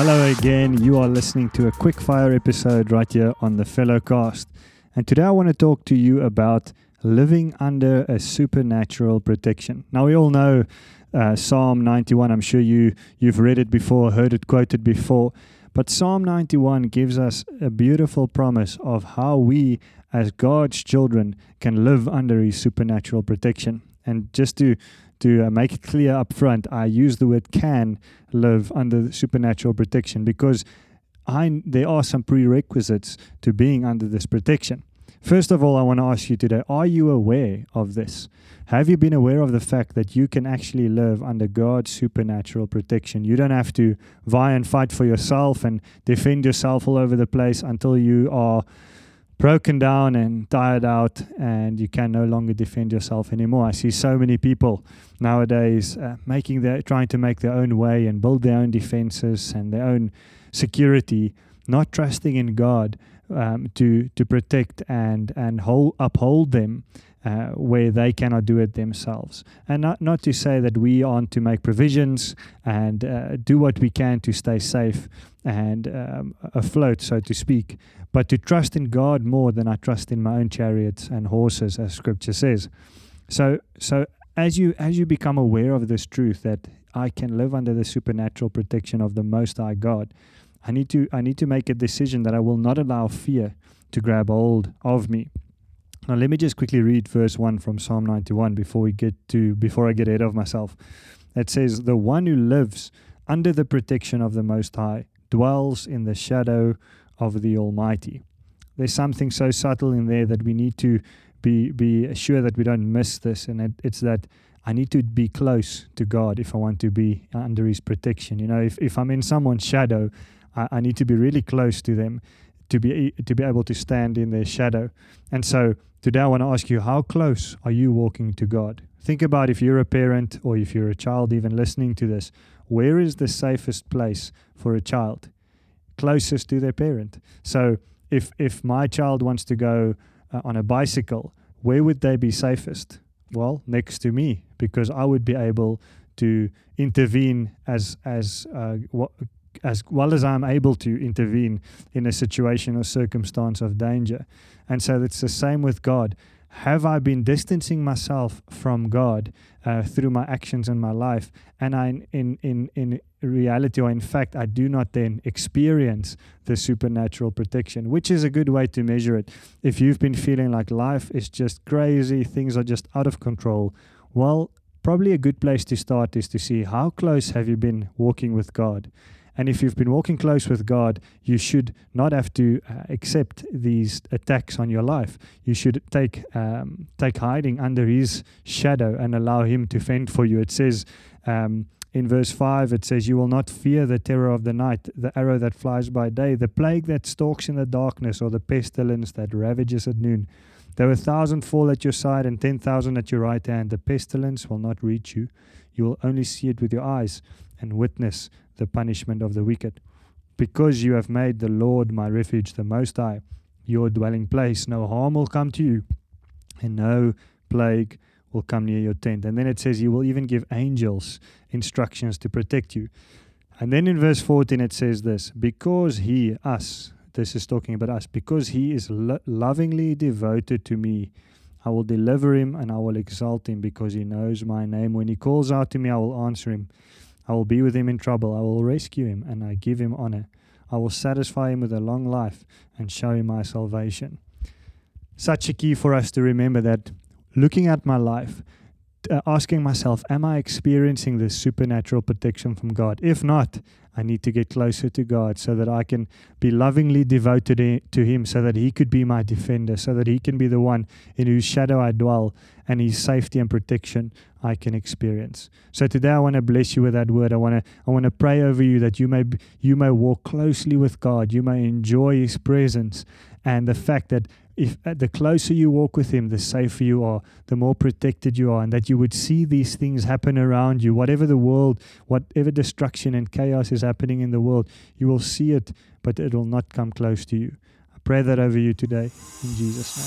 Hello again. You are listening to a quick fire episode right here on the Fellow Cast. And today I want to talk to you about living under a supernatural protection. Now, we all know uh, Psalm 91. I'm sure you, you've read it before, heard it quoted before. But Psalm 91 gives us a beautiful promise of how we, as God's children, can live under His supernatural protection. And just to to uh, make it clear up front, I use the word can live under supernatural protection because I, there are some prerequisites to being under this protection. First of all, I want to ask you today are you aware of this? Have you been aware of the fact that you can actually live under God's supernatural protection? You don't have to vie and fight for yourself and defend yourself all over the place until you are broken down and tired out and you can no longer defend yourself anymore. I see so many people nowadays uh, making their trying to make their own way and build their own defenses and their own security, not trusting in God um, to to protect and and hold, uphold them. Uh, where they cannot do it themselves. And not, not to say that we aren't to make provisions and uh, do what we can to stay safe and um, afloat, so to speak but to trust in God more than I trust in my own chariots and horses, as Scripture says. So, so as you as you become aware of this truth that I can live under the supernatural protection of the Most High God, I need to I need to make a decision that I will not allow fear to grab hold of me. Now, let me just quickly read verse one from Psalm ninety one before we get to before I get ahead of myself. It says, "The one who lives under the protection of the Most High dwells in the shadow of the Almighty. There's something so subtle in there that we need to be be sure that we don't miss this, and it, it's that I need to be close to God if I want to be under His protection. You know, if, if I'm in someone's shadow, I, I need to be really close to them to be to be able to stand in their shadow. And so today I want to ask you, how close are you walking to God? Think about if you're a parent or if you're a child even listening to this, where is the safest place for a child? closest to their parent. So if if my child wants to go uh, on a bicycle, where would they be safest? Well, next to me, because I would be able to intervene as as uh, as well as I'm able to intervene in a situation or circumstance of danger. And so it's the same with God have I been distancing myself from God uh, through my actions in my life? And I, in, in, in reality, or in fact, I do not then experience the supernatural protection, which is a good way to measure it. If you've been feeling like life is just crazy, things are just out of control, well, probably a good place to start is to see how close have you been walking with God? And if you've been walking close with God, you should not have to uh, accept these attacks on your life. You should take um, take hiding under His shadow and allow Him to fend for you. It says. Um, in verse 5, it says, You will not fear the terror of the night, the arrow that flies by day, the plague that stalks in the darkness, or the pestilence that ravages at noon. Though a thousand fall at your side and ten thousand at your right hand, the pestilence will not reach you. You will only see it with your eyes and witness the punishment of the wicked. Because you have made the Lord my refuge, the Most High, your dwelling place, no harm will come to you, and no plague will come near your tent. And then it says, You will even give angels instructions to protect you. And then in verse 14 it says this Because he, us, this is talking about us, because he is lo- lovingly devoted to me, I will deliver him and I will exalt him because he knows my name. When he calls out to me, I will answer him. I will be with him in trouble. I will rescue him and I give him honor. I will satisfy him with a long life and show him my salvation. Such a key for us to remember that looking at my life, uh, asking myself, Am I experiencing this supernatural protection from God? If not, I need to get closer to God so that I can be lovingly devoted to Him, so that He could be my defender, so that He can be the one in whose shadow I dwell and His safety and protection I can experience. So today I want to bless you with that word. I want to I want to pray over you that you may you may walk closely with God, you may enjoy His presence, and the fact that if uh, the closer you walk with him, the safer you are, the more protected you are, and that you would see these things happen around you, whatever the world, whatever destruction and chaos is happening in the world, you will see it, but it will not come close to you. I pray that over you today in Jesus' name.